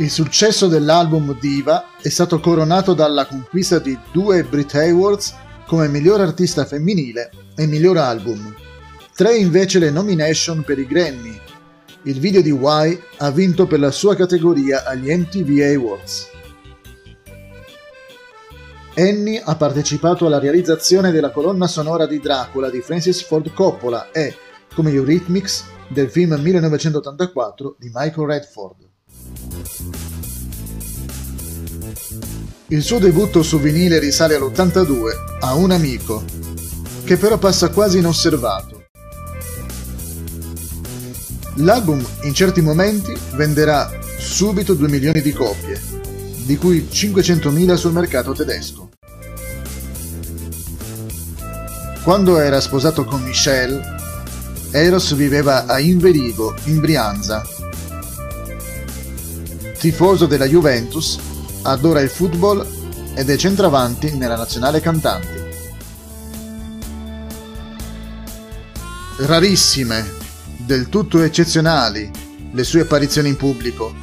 Il successo dell'album Diva è stato coronato dalla conquista di due Brit Awards come miglior artista femminile e miglior album. Tre invece le nomination per i Grammy. Il video di Y ha vinto per la sua categoria agli MTV Awards. Annie ha partecipato alla realizzazione della colonna sonora di Dracula di Francis Ford Coppola e, come Eurythmics, del film 1984 di Michael Redford. Il suo debutto su vinile risale all'82 a Un amico, che però passa quasi inosservato. L'album in certi momenti venderà subito 2 milioni di copie, di cui 500.000 sul mercato tedesco. Quando era sposato con Michelle, Eros viveva a Inverigo, in Brianza, Tifoso della Juventus, adora il football ed è centravanti nella nazionale cantanti. Rarissime, del tutto eccezionali, le sue apparizioni in pubblico,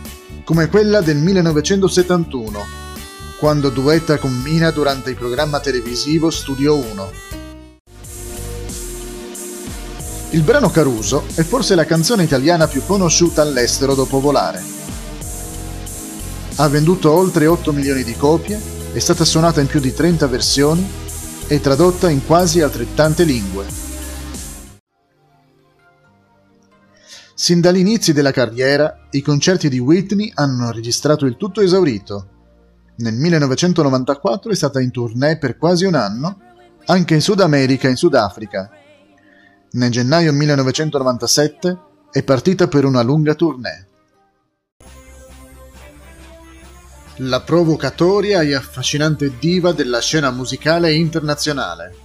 come quella del 1971, quando duetta con Mina durante il programma televisivo Studio 1. Il brano Caruso è forse la canzone italiana più conosciuta all'estero dopo Volare. Ha venduto oltre 8 milioni di copie, è stata suonata in più di 30 versioni e tradotta in quasi altrettante lingue. Sin dagli inizi della carriera, i concerti di Whitney hanno registrato il tutto esaurito. Nel 1994 è stata in tournée per quasi un anno, anche in Sud America e in Sudafrica. Nel gennaio 1997 è partita per una lunga tournée. La provocatoria e affascinante diva della scena musicale internazionale.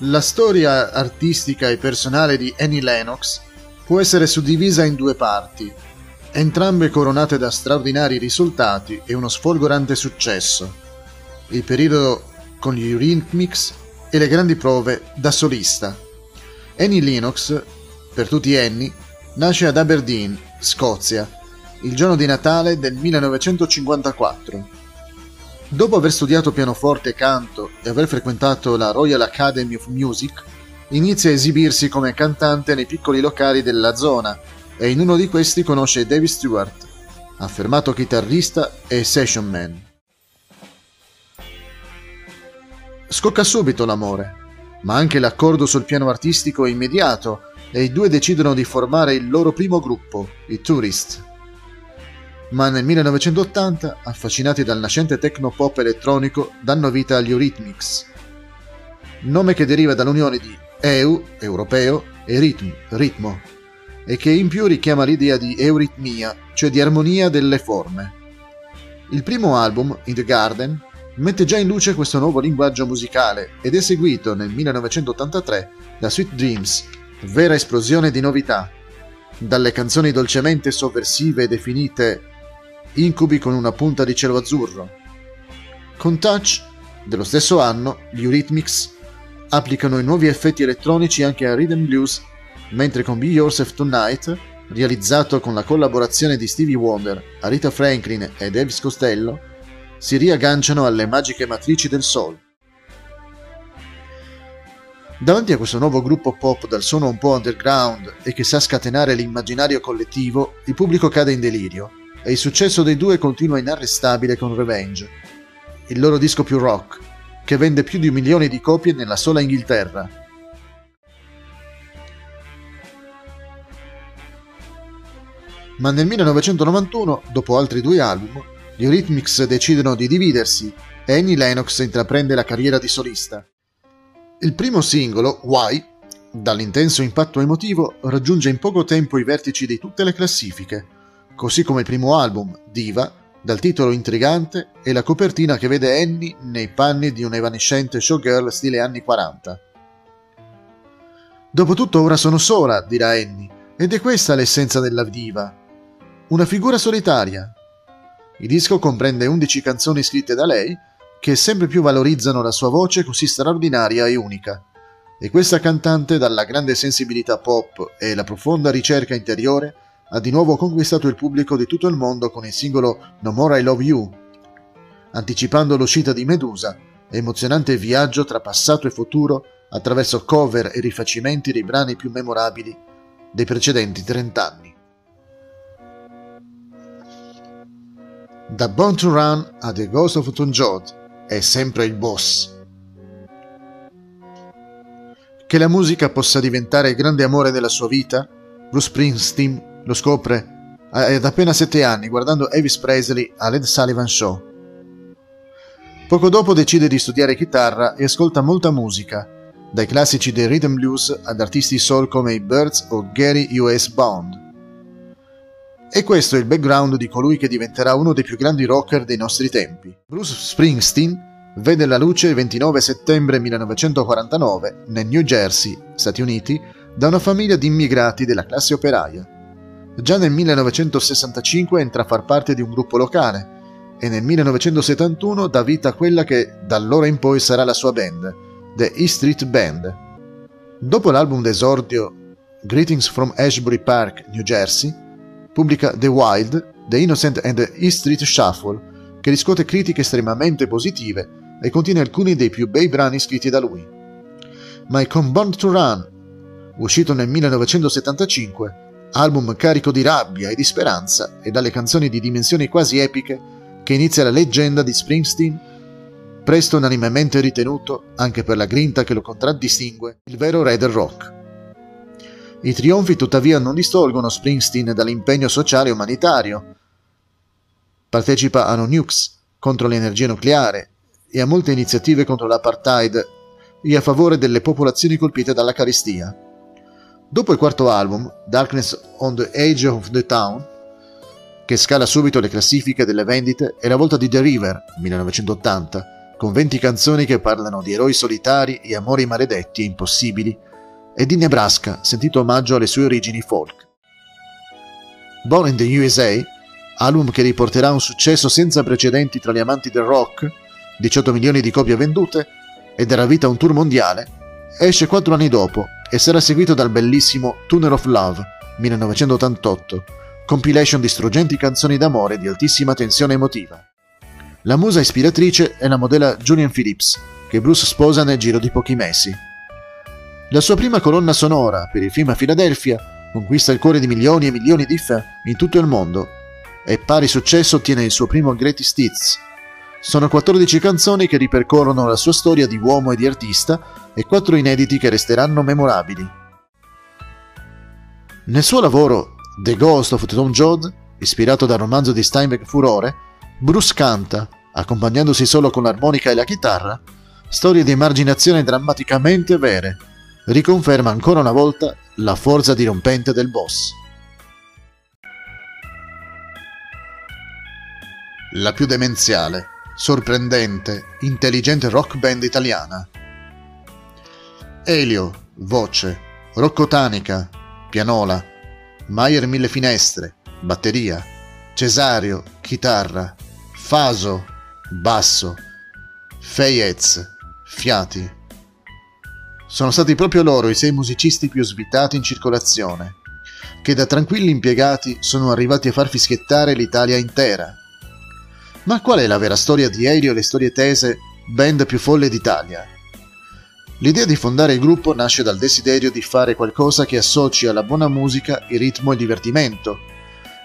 La storia artistica e personale di Annie Lennox può essere suddivisa in due parti, entrambe coronate da straordinari risultati e uno sfolgorante successo. Il periodo con gli Eurythmics e le grandi prove da solista. Annie Lennox, per tutti Annie, nasce ad Aberdeen, Scozia, il giorno di Natale del 1954. Dopo aver studiato pianoforte e canto e aver frequentato la Royal Academy of Music, inizia a esibirsi come cantante nei piccoli locali della zona e in uno di questi conosce David Stewart, affermato chitarrista e session man. Scocca subito l'amore, ma anche l'accordo sul piano artistico è immediato e i due decidono di formare il loro primo gruppo, i Tourist ma nel 1980, affascinati dal nascente techno-pop elettronico, danno vita agli Eurythmics, nome che deriva dall'unione di EU, europeo, e ritmo, ritmo, e che in più richiama l'idea di euritmia, cioè di armonia delle forme. Il primo album, In the Garden, mette già in luce questo nuovo linguaggio musicale ed è seguito nel 1983 da Sweet Dreams, vera esplosione di novità, dalle canzoni dolcemente sovversive definite incubi con una punta di cielo azzurro. Con Touch, dello stesso anno, gli Eurythmics applicano i nuovi effetti elettronici anche a Rhythm Blues, mentre con Be Yourself Tonight, realizzato con la collaborazione di Stevie Wonder, Arita Franklin e Elvis Costello, si riagganciano alle magiche matrici del soul. Davanti a questo nuovo gruppo pop dal suono un po' underground e che sa scatenare l'immaginario collettivo, il pubblico cade in delirio e il successo dei due continua inarrestabile con Revenge, il loro disco più rock, che vende più di un milione di copie nella sola Inghilterra. Ma nel 1991, dopo altri due album, gli Eurythmics decidono di dividersi e Annie Lennox intraprende la carriera di solista. Il primo singolo, Why, dall'intenso impatto emotivo, raggiunge in poco tempo i vertici di tutte le classifiche così come il primo album, Diva, dal titolo intrigante e la copertina che vede Annie nei panni di un'evanescente showgirl stile anni 40. Dopotutto ora sono sola, dirà Annie, ed è questa l'essenza della diva. Una figura solitaria. Il disco comprende 11 canzoni scritte da lei che sempre più valorizzano la sua voce così straordinaria e unica. E questa cantante, dalla grande sensibilità pop e la profonda ricerca interiore, ha di nuovo conquistato il pubblico di tutto il mondo con il singolo No More I Love You, anticipando l'uscita di Medusa, emozionante viaggio tra passato e futuro attraverso cover e rifacimenti dei brani più memorabili dei precedenti 30 anni. Da Born to Run a The Ghost of Tunjod è sempre il boss. Che la musica possa diventare il grande amore della sua vita, Bruce Springsteen lo scopre ad appena 7 anni guardando Elvis Presley a Led Sullivan Show. Poco dopo decide di studiare chitarra e ascolta molta musica, dai classici del rhythm blues ad artisti soul come i Birds o Gary U.S. Bond. E questo è il background di colui che diventerà uno dei più grandi rocker dei nostri tempi. Bruce Springsteen vede la luce il 29 settembre 1949 nel New Jersey, Stati Uniti, da una famiglia di immigrati della classe operaia. Già nel 1965 entra a far parte di un gruppo locale e nel 1971 dà vita a quella che da allora in poi sarà la sua band, The E Street Band. Dopo l'album d'esordio Greetings from Ashbury Park, New Jersey, pubblica The Wild, The Innocent and the E Street Shuffle, che riscuote critiche estremamente positive e contiene alcuni dei più bei brani scritti da lui. Con Born to Run, uscito nel 1975, album carico di rabbia e di speranza e dalle canzoni di dimensioni quasi epiche, che inizia la leggenda di Springsteen presto unanimemente ritenuto, anche per la grinta che lo contraddistingue, il vero re del rock. I trionfi tuttavia non distolgono Springsteen dall'impegno sociale e umanitario. Partecipa a Nukes contro l'energia nucleare e a molte iniziative contro l'apartheid e a favore delle popolazioni colpite dalla carestia. Dopo il quarto album, Darkness on the Age of the Town, che scala subito le classifiche delle vendite, è la volta di The River, 1980, con 20 canzoni che parlano di eroi solitari e amori maledetti e impossibili, e di Nebraska, sentito omaggio alle sue origini folk. Born in the USA, album che riporterà un successo senza precedenti tra gli amanti del rock, 18 milioni di copie vendute, e darà vita a un tour mondiale, esce quattro anni dopo e sarà seguito dal bellissimo Tuner of Love, 1988, compilation di struggenti canzoni d'amore di altissima tensione emotiva. La musa ispiratrice è la modella Julian Phillips, che Bruce sposa nel giro di pochi mesi. La sua prima colonna sonora per il film a Philadelphia conquista il cuore di milioni e milioni di fan in tutto il mondo e pari successo ottiene il suo primo Greatest Hits. Sono 14 canzoni che ripercorrono la sua storia di uomo e di artista e 4 inediti che resteranno memorabili. Nel suo lavoro The Ghost of Tom Joad, ispirato dal romanzo di Steinbeck Furore, Bruce canta, accompagnandosi solo con l'armonica e la chitarra, storie di emarginazione drammaticamente vere, riconferma ancora una volta la forza dirompente del boss. La più demenziale, sorprendente, intelligente rock band italiana. Elio, voce, Rocco Tanica, pianola, Maier Mille Finestre, batteria, Cesario, chitarra, Faso, basso, Feyez, fiati. Sono stati proprio loro i sei musicisti più svitati in circolazione, che da tranquilli impiegati sono arrivati a far fischiettare l'Italia intera. Ma qual è la vera storia di Elio e le storie tese, band più folle d'Italia? L'idea di fondare il gruppo nasce dal desiderio di fare qualcosa che associ alla buona musica il ritmo e il divertimento.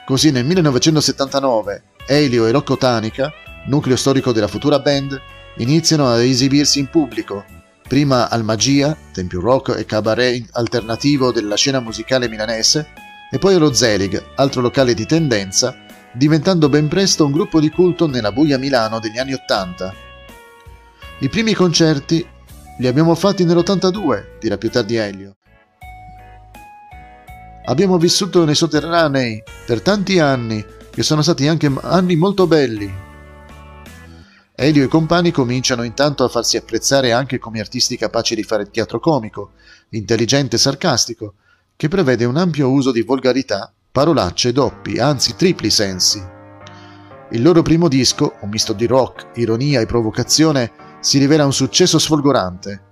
Così nel 1979 Elio e Rocco Tanica nucleo storico della futura band, iniziano ad esibirsi in pubblico, prima al Magia, tempio rock e cabaret alternativo della scena musicale milanese, e poi allo Zelig, altro locale di tendenza, diventando ben presto un gruppo di culto nella buia Milano degli anni Ottanta. I primi concerti li abbiamo fatti nell'82, dirà più tardi Elio. Abbiamo vissuto nei sotterranei per tanti anni, che sono stati anche anni molto belli, Elio e compagni cominciano intanto a farsi apprezzare anche come artisti capaci di fare teatro comico, intelligente e sarcastico, che prevede un ampio uso di volgarità, parolacce doppi, anzi tripli sensi. Il loro primo disco, un misto di rock, ironia e provocazione, si rivela un successo sfolgorante.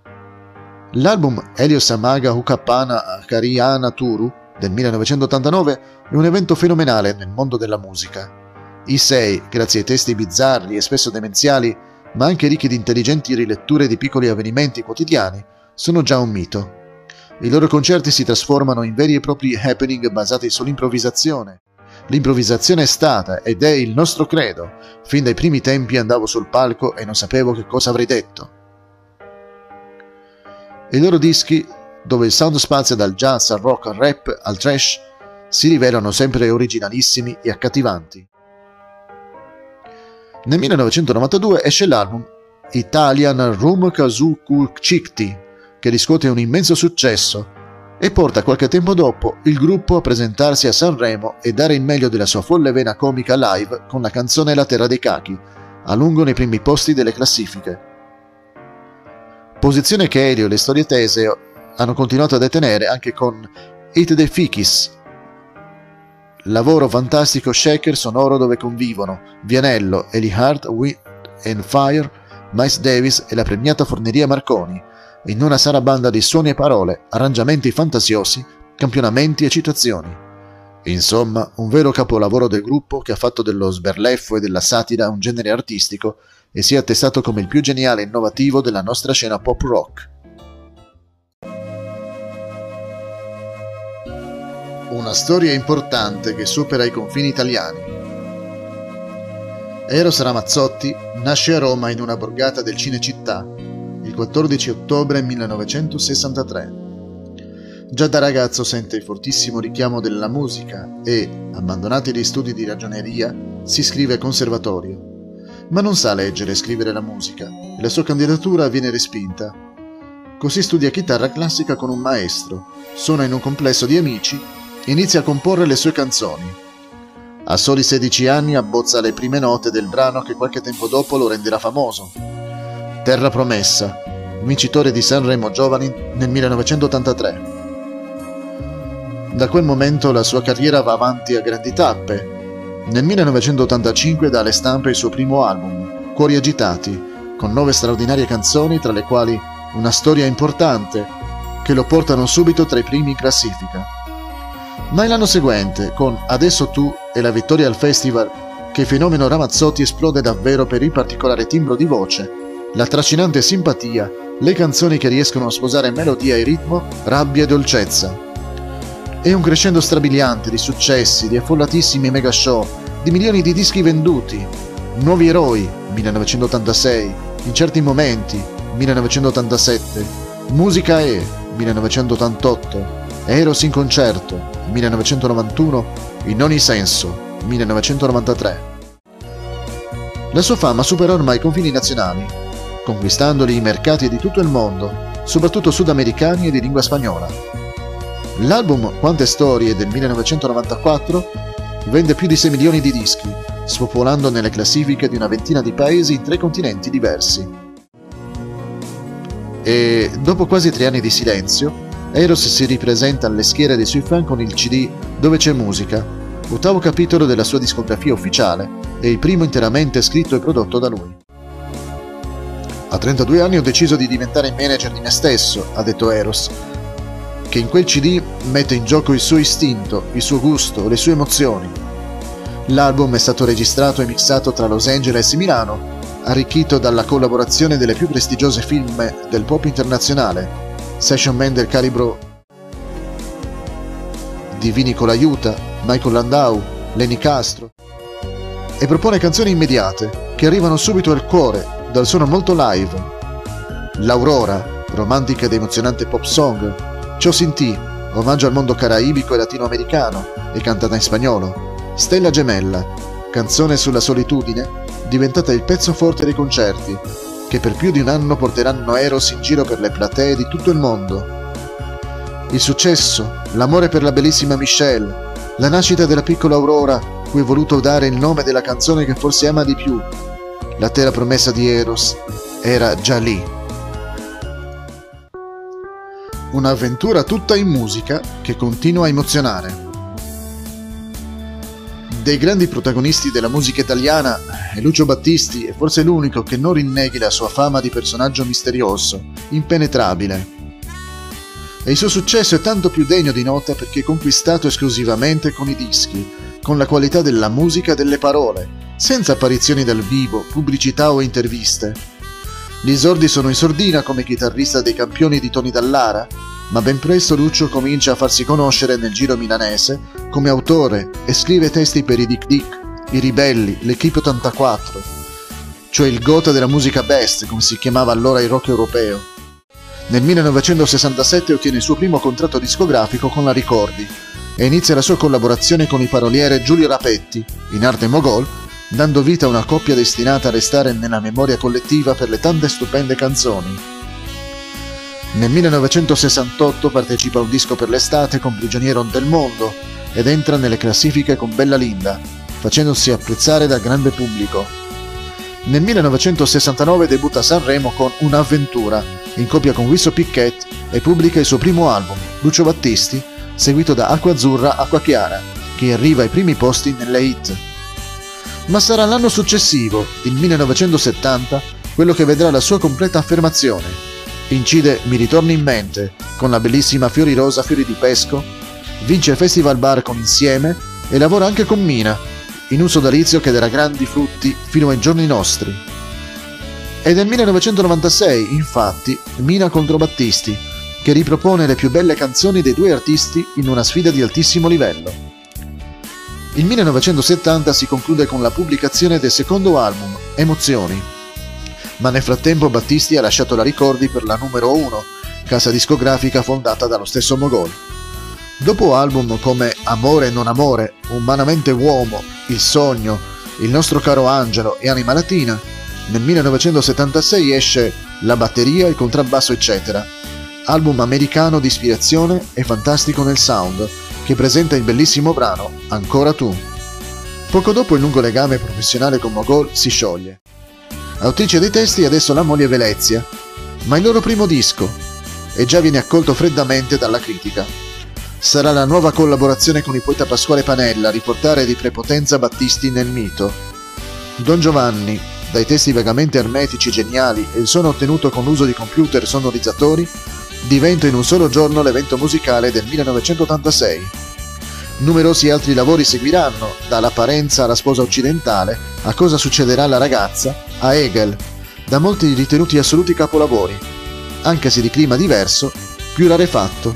L'album Elio Samaga Hukapana Kariyana Turu del 1989 è un evento fenomenale nel mondo della musica. I sei, grazie ai testi bizzarri e spesso demenziali, ma anche ricchi di intelligenti riletture di piccoli avvenimenti quotidiani, sono già un mito. I loro concerti si trasformano in veri e propri happening basati sull'improvvisazione. L'improvvisazione è stata ed è il nostro credo. Fin dai primi tempi andavo sul palco e non sapevo che cosa avrei detto. I loro dischi, dove il sound spazia dal jazz al rock al rap al trash, si rivelano sempre originalissimi e accattivanti. Nel 1992 esce l'album Italian Rum Kazoo Chikti, che riscuote un immenso successo e porta qualche tempo dopo il gruppo a presentarsi a Sanremo e dare il meglio della sua folle vena comica live con la canzone La Terra dei Cachi, a lungo nei primi posti delle classifiche. Posizione che Elio e le storie tese hanno continuato a detenere anche con Hit the Fikis, lavoro fantastico shaker sonoro dove convivono Vianello, Eli Hart, Wind and Fire, Miles Davis e la premiata forneria Marconi, in una sarabanda di suoni e parole, arrangiamenti fantasiosi, campionamenti e citazioni. Insomma, un vero capolavoro del gruppo che ha fatto dello sberleffo e della satira un genere artistico e si è attestato come il più geniale e innovativo della nostra scena pop rock. Una storia importante che supera i confini italiani. Eros Ramazzotti nasce a Roma in una borgata del Cinecittà il 14 ottobre 1963. Già da ragazzo sente il fortissimo richiamo della musica e, abbandonati gli studi di ragioneria, si iscrive al conservatorio. Ma non sa leggere e scrivere la musica e la sua candidatura viene respinta. Così studia chitarra classica con un maestro, suona in un complesso di amici e inizia a comporre le sue canzoni. A soli 16 anni abbozza le prime note del brano che qualche tempo dopo lo renderà famoso, Terra Promessa, vincitore di Sanremo Giovani nel 1983. Da quel momento la sua carriera va avanti a grandi tappe. Nel 1985 dà alle stampe il suo primo album, Cuori agitati, con nove straordinarie canzoni tra le quali una storia importante che lo portano subito tra i primi in classifica. Ma è l'anno seguente, con Adesso tu e la vittoria al festival, che il fenomeno Ramazzotti esplode davvero per il particolare timbro di voce la trascinante simpatia, le canzoni che riescono a sposare melodia e ritmo, rabbia e dolcezza. È un crescendo strabiliante di successi, di affollatissimi mega show, di milioni di dischi venduti, Nuovi eroi, 1986, In certi momenti, 1987, Musica E, 1988, Eros in concerto, 1991, In ogni senso, 1993. La sua fama supera ormai i confini nazionali conquistandoli i mercati di tutto il mondo, soprattutto sudamericani e di lingua spagnola. L'album Quante Storie del 1994 vende più di 6 milioni di dischi, spopolando nelle classifiche di una ventina di paesi in tre continenti diversi. E dopo quasi tre anni di silenzio, Eros si ripresenta alle schiere dei suoi fan con il CD Dove c'è musica, ottavo capitolo della sua discografia ufficiale e il primo interamente scritto e prodotto da lui. A 32 anni ho deciso di diventare manager di me stesso, ha detto Eros, che in quel CD mette in gioco il suo istinto, il suo gusto, le sue emozioni. L'album è stato registrato e mixato tra Los Angeles e Milano, arricchito dalla collaborazione delle più prestigiose film del pop internazionale, Session Man del calibro di Vini Colaiuta, Michael Landau, Lenny Castro, e propone canzoni immediate che arrivano subito al cuore dal suono molto live. L'Aurora, romantica ed emozionante pop song. Ciò Sinti, omaggio al mondo caraibico e latinoamericano e cantata in spagnolo. Stella Gemella, canzone sulla solitudine, diventata il pezzo forte dei concerti, che per più di un anno porteranno Eros in giro per le platee di tutto il mondo. Il successo, l'amore per la bellissima Michelle, la nascita della piccola Aurora, cui ho voluto dare il nome della canzone che forse ama di più, la terra promessa di Eros era già lì. Un'avventura tutta in musica che continua a emozionare. Dei grandi protagonisti della musica italiana, Lucio Battisti è forse l'unico che non rinneghi la sua fama di personaggio misterioso, impenetrabile. e il suo successo è tanto più degno di nota perché conquistato esclusivamente con i dischi, con la qualità della musica e delle parole, senza apparizioni dal vivo, pubblicità o interviste. Gli esordi sono in sordina come chitarrista dei campioni di Tony Dallara, ma ben presto Lucio comincia a farsi conoscere nel giro milanese come autore e scrive testi per i Dick Dick, i Ribelli, l'Equipe 84, cioè il gota della musica best, come si chiamava allora il rock europeo. Nel 1967 ottiene il suo primo contratto discografico con la Ricordi e inizia la sua collaborazione con il paroliere Giulio Rapetti, in arte mogol, dando vita a una coppia destinata a restare nella memoria collettiva per le tante stupende canzoni nel 1968 partecipa a un disco per l'estate con Prigioniero del Mondo ed entra nelle classifiche con Bella Linda, facendosi apprezzare dal grande pubblico. Nel 1969 debutta a Sanremo con Un'avventura, in coppia con Wisso Piquet e pubblica il suo primo album, Lucio Battisti, seguito da Acqua Azzurra, Acqua Chiara, che arriva ai primi posti nelle hit. Ma sarà l'anno successivo, il 1970, quello che vedrà la sua completa affermazione incide Mi ritorni in mente con la bellissima Fiori Rosa Fiori di Pesco, vince Festival Bar con Insieme e lavora anche con Mina, in un sodalizio che darà grandi frutti fino ai giorni nostri. È del 1996, infatti, Mina contro Battisti, che ripropone le più belle canzoni dei due artisti in una sfida di altissimo livello. Il 1970 si conclude con la pubblicazione del secondo album, Emozioni, ma nel frattempo Battisti ha lasciato la Ricordi per la numero 1, casa discografica fondata dallo stesso Mogol. Dopo album come Amore e non amore, Umanamente uomo, Il sogno, Il nostro caro angelo e Anima latina, nel 1976 esce La batteria, il contrabbasso eccetera, album americano di ispirazione e fantastico nel sound, che presenta il bellissimo brano Ancora tu. Poco dopo il lungo legame professionale con Mogol si scioglie. Autrice dei testi è adesso la moglie Velezia, ma il loro primo disco e già viene accolto freddamente dalla critica. Sarà la nuova collaborazione con il poeta Pasquale Panella a riportare di prepotenza Battisti nel mito. Don Giovanni, dai testi vagamente ermetici geniali e il suono ottenuto con l'uso di computer sonorizzatori, diventa in un solo giorno l'evento musicale del 1986. Numerosi altri lavori seguiranno, dall'apparenza alla sposa occidentale, a cosa succederà alla ragazza, a Hegel, da molti ritenuti assoluti capolavori, anche se di clima diverso, più rarefatto,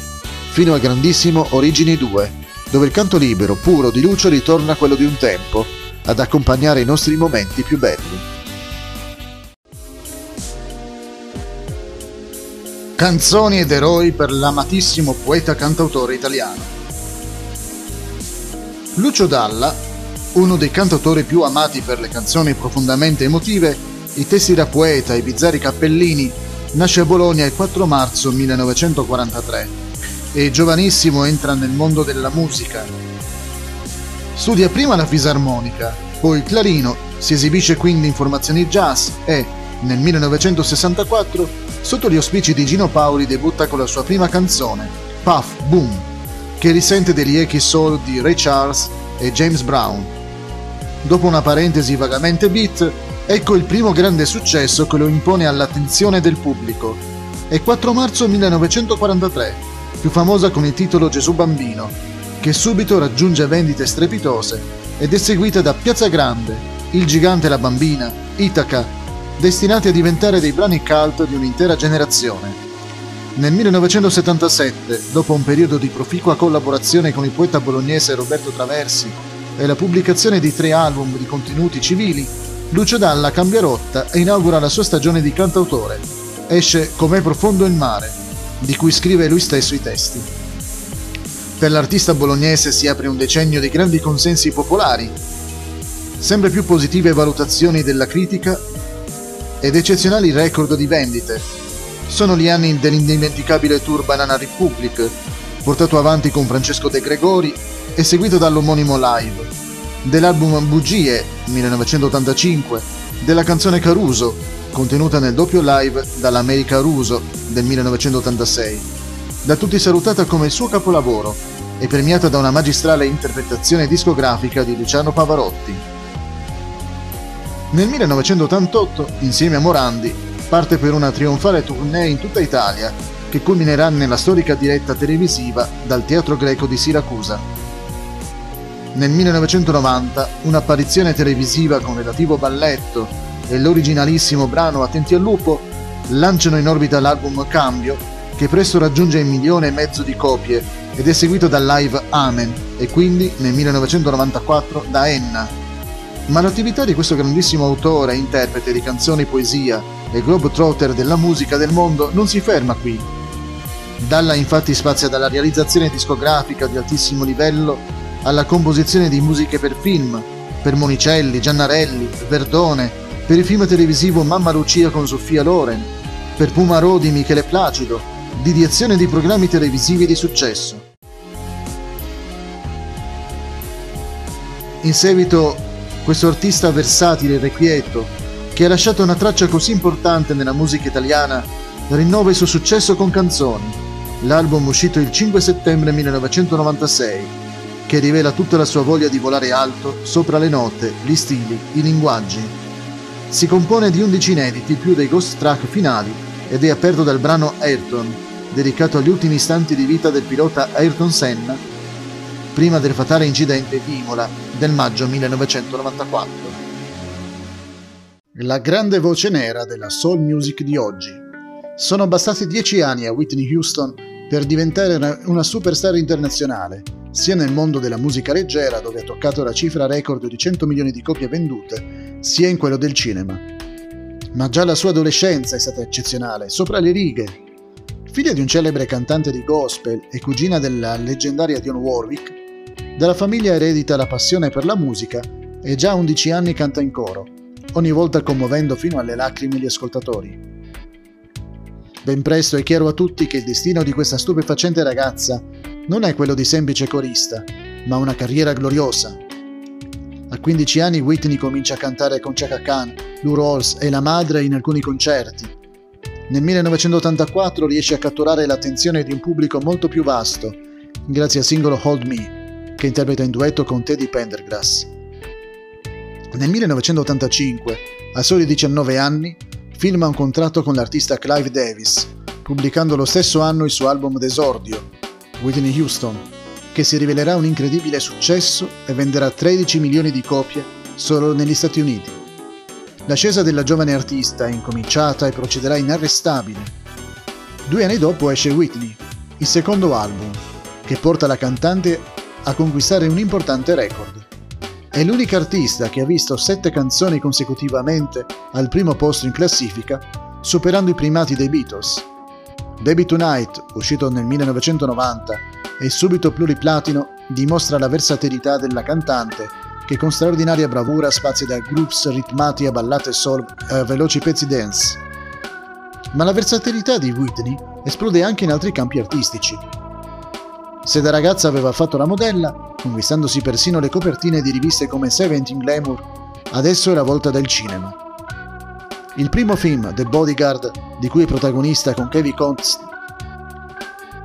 fino al grandissimo Origini 2, dove il canto libero, puro di Lucio ritorna a quello di un tempo, ad accompagnare i nostri momenti più belli. Canzoni ed eroi per l'amatissimo poeta cantautore italiano. Lucio Dalla, uno dei cantautori più amati per le canzoni profondamente emotive, i testi da poeta e i bizzarri cappellini, nasce a Bologna il 4 marzo 1943 e giovanissimo entra nel mondo della musica. Studia prima la fisarmonica, poi il clarino, si esibisce quindi in formazioni jazz e, nel 1964, sotto gli auspici di Gino Paoli debutta con la sua prima canzone, Puff Boom che risente degli echi soul di Ray Charles e James Brown. Dopo una parentesi vagamente beat, ecco il primo grande successo che lo impone all'attenzione del pubblico. È 4 marzo 1943, più famosa con il titolo Gesù Bambino, che subito raggiunge vendite strepitose ed è seguita da Piazza Grande, Il Gigante e la Bambina, Itaca, destinati a diventare dei brani cult di un'intera generazione. Nel 1977, dopo un periodo di proficua collaborazione con il poeta bolognese Roberto Traversi e la pubblicazione di tre album di contenuti civili, Lucio Dalla cambia rotta e inaugura la sua stagione di cantautore. Esce Com'è profondo il mare, di cui scrive lui stesso i testi. Per l'artista bolognese si apre un decennio di grandi consensi popolari, sempre più positive valutazioni della critica ed eccezionali record di vendite, sono gli anni dell'indimenticabile tour Banana Republic, portato avanti con Francesco De Gregori e seguito dall'omonimo live, dell'album Bugie 1985, della canzone Caruso, contenuta nel doppio live dall'America Ruso del 1986, da tutti salutata come il suo capolavoro e premiata da una magistrale interpretazione discografica di Luciano Pavarotti. Nel 1988, insieme a Morandi, parte per una trionfale tournée in tutta Italia, che culminerà nella storica diretta televisiva dal Teatro Greco di Siracusa. Nel 1990 un'apparizione televisiva con relativo balletto e l'originalissimo brano Attenti al lupo lanciano in orbita l'album Cambio, che presto raggiunge il milione e mezzo di copie ed è seguito dal live Amen e quindi nel 1994 da Enna. Ma l'attività di questo grandissimo autore interprete di canzoni, poesia e globetrotter della musica del mondo non si ferma qui. Dalla infatti spazia dalla realizzazione discografica di altissimo livello alla composizione di musiche per film, per Monicelli, Giannarelli, Verdone, per il film televisivo Mamma Lucia con Sofia Loren, per Pumarò di Michele Placido, di direzione di programmi televisivi di successo. In seguito, questo artista versatile e requieto, che ha lasciato una traccia così importante nella musica italiana, rinnova il suo successo con Canzoni, l'album uscito il 5 settembre 1996, che rivela tutta la sua voglia di volare alto sopra le note, gli stili, i linguaggi. Si compone di 11 inediti più dei ghost track finali ed è aperto dal brano Ayrton, dedicato agli ultimi istanti di vita del pilota Ayrton Senna, prima del fatale incidente di Imola del maggio 1994. La grande voce nera della soul music di oggi. Sono bastati dieci anni a Whitney Houston per diventare una superstar internazionale, sia nel mondo della musica leggera, dove ha toccato la cifra record di 100 milioni di copie vendute, sia in quello del cinema. Ma già la sua adolescenza è stata eccezionale, sopra le righe. Figlia di un celebre cantante di gospel e cugina della leggendaria Dionne Warwick, dalla famiglia eredita la passione per la musica e già a 11 anni canta in coro, ogni volta commuovendo fino alle lacrime gli ascoltatori. Ben presto è chiaro a tutti che il destino di questa stupefacente ragazza non è quello di semplice corista, ma una carriera gloriosa. A 15 anni Whitney comincia a cantare con Chaka Khan, Lou Rawls e la madre in alcuni concerti. Nel 1984 riesce a catturare l'attenzione di un pubblico molto più vasto, grazie al singolo Hold Me, che interpreta in duetto con Teddy Pendergrass. Nel 1985, a soli 19 anni, firma un contratto con l'artista Clive Davis, pubblicando lo stesso anno il suo album d'esordio, Whitney Houston, che si rivelerà un incredibile successo e venderà 13 milioni di copie solo negli Stati Uniti. L'ascesa della giovane artista è incominciata e procederà inarrestabile. Due anni dopo esce Whitney, il secondo album, che porta la cantante a conquistare un importante record. È l'unica artista che ha visto sette canzoni consecutivamente al primo posto in classifica, superando i primati dei Beatles. Baby Tonight, uscito nel 1990 e subito pluriplatino, dimostra la versatilità della cantante che con straordinaria bravura spazia da groups ritmati a ballate soul a veloci pezzi dance. Ma la versatilità di Whitney esplode anche in altri campi artistici. Se da ragazza aveva fatto la modella, conquistandosi persino le copertine di riviste come Seventeen Glamour, adesso è la volta del cinema. Il primo film, The Bodyguard, di cui è protagonista con Kevin Costner,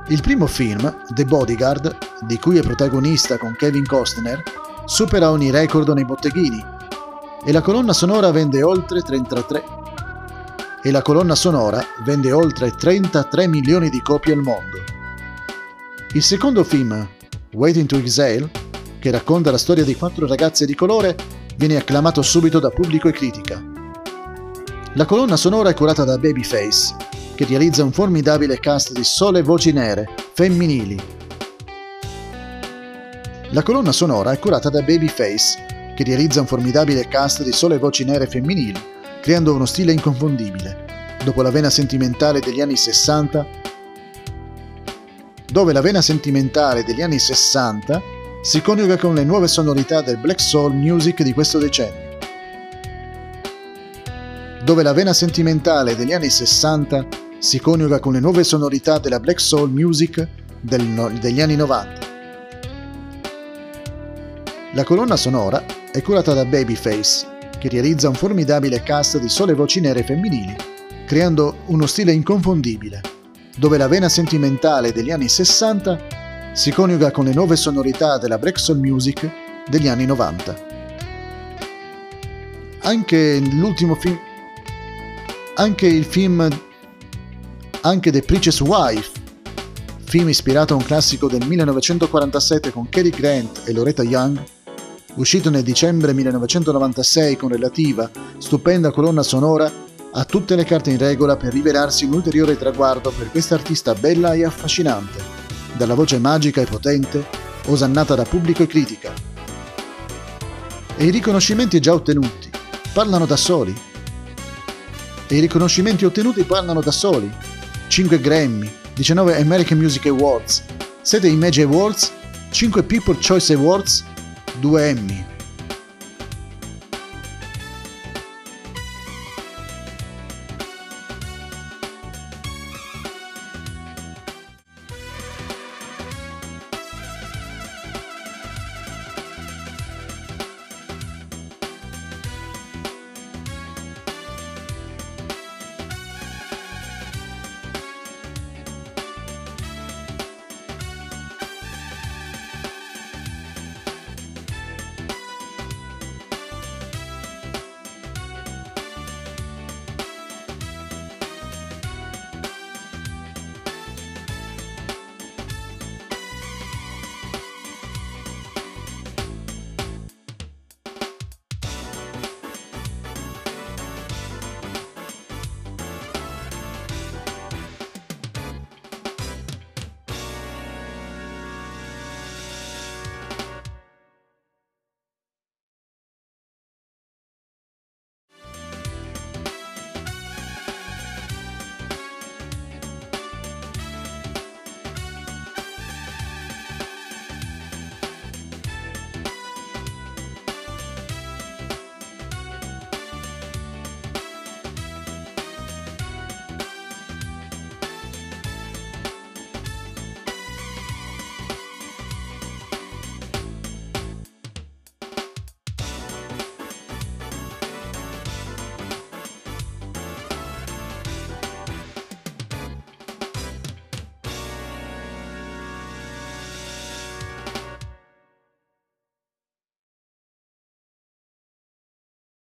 il primo film, The Bodyguard, di cui è protagonista con Kevin Costner, supera ogni record nei botteghini e la colonna sonora vende oltre 33 e la colonna sonora vende oltre 33 milioni di copie al mondo. Il secondo film, Waiting to Exhale, che racconta la storia di quattro ragazze di colore, viene acclamato subito da pubblico e critica. La colonna sonora è curata da Babyface, che realizza un formidabile cast di sole voci nere, femminili. La colonna sonora è curata da Babyface, che realizza un formidabile cast di sole voci nere femminili, creando uno stile inconfondibile. Dopo la vena sentimentale degli anni 60, dove la vena sentimentale degli anni 60 si coniuga con le nuove sonorità del black soul music di questo decennio. Dove la vena sentimentale degli anni 60 si coniuga con le nuove sonorità della black soul music del no- degli anni 90. La colonna sonora è curata da Babyface, che realizza un formidabile cast di sole voci nere femminili, creando uno stile inconfondibile dove la vena sentimentale degli anni 60 si coniuga con le nuove sonorità della soul music degli anni 90. Anche l'ultimo film anche il film anche The Preacher's Wife, film ispirato a un classico del 1947 con Cary Grant e Loretta Young, uscito nel dicembre 1996 con relativa, stupenda colonna sonora, ha tutte le carte in regola per rivelarsi un ulteriore traguardo per questa artista bella e affascinante, dalla voce magica e potente, osannata da pubblico e critica. E i riconoscimenti già ottenuti parlano da soli. E i riconoscimenti ottenuti parlano da soli. 5 Grammy, 19 American Music Awards, 7 Image Awards, 5 People Choice Awards, 2 Emmy.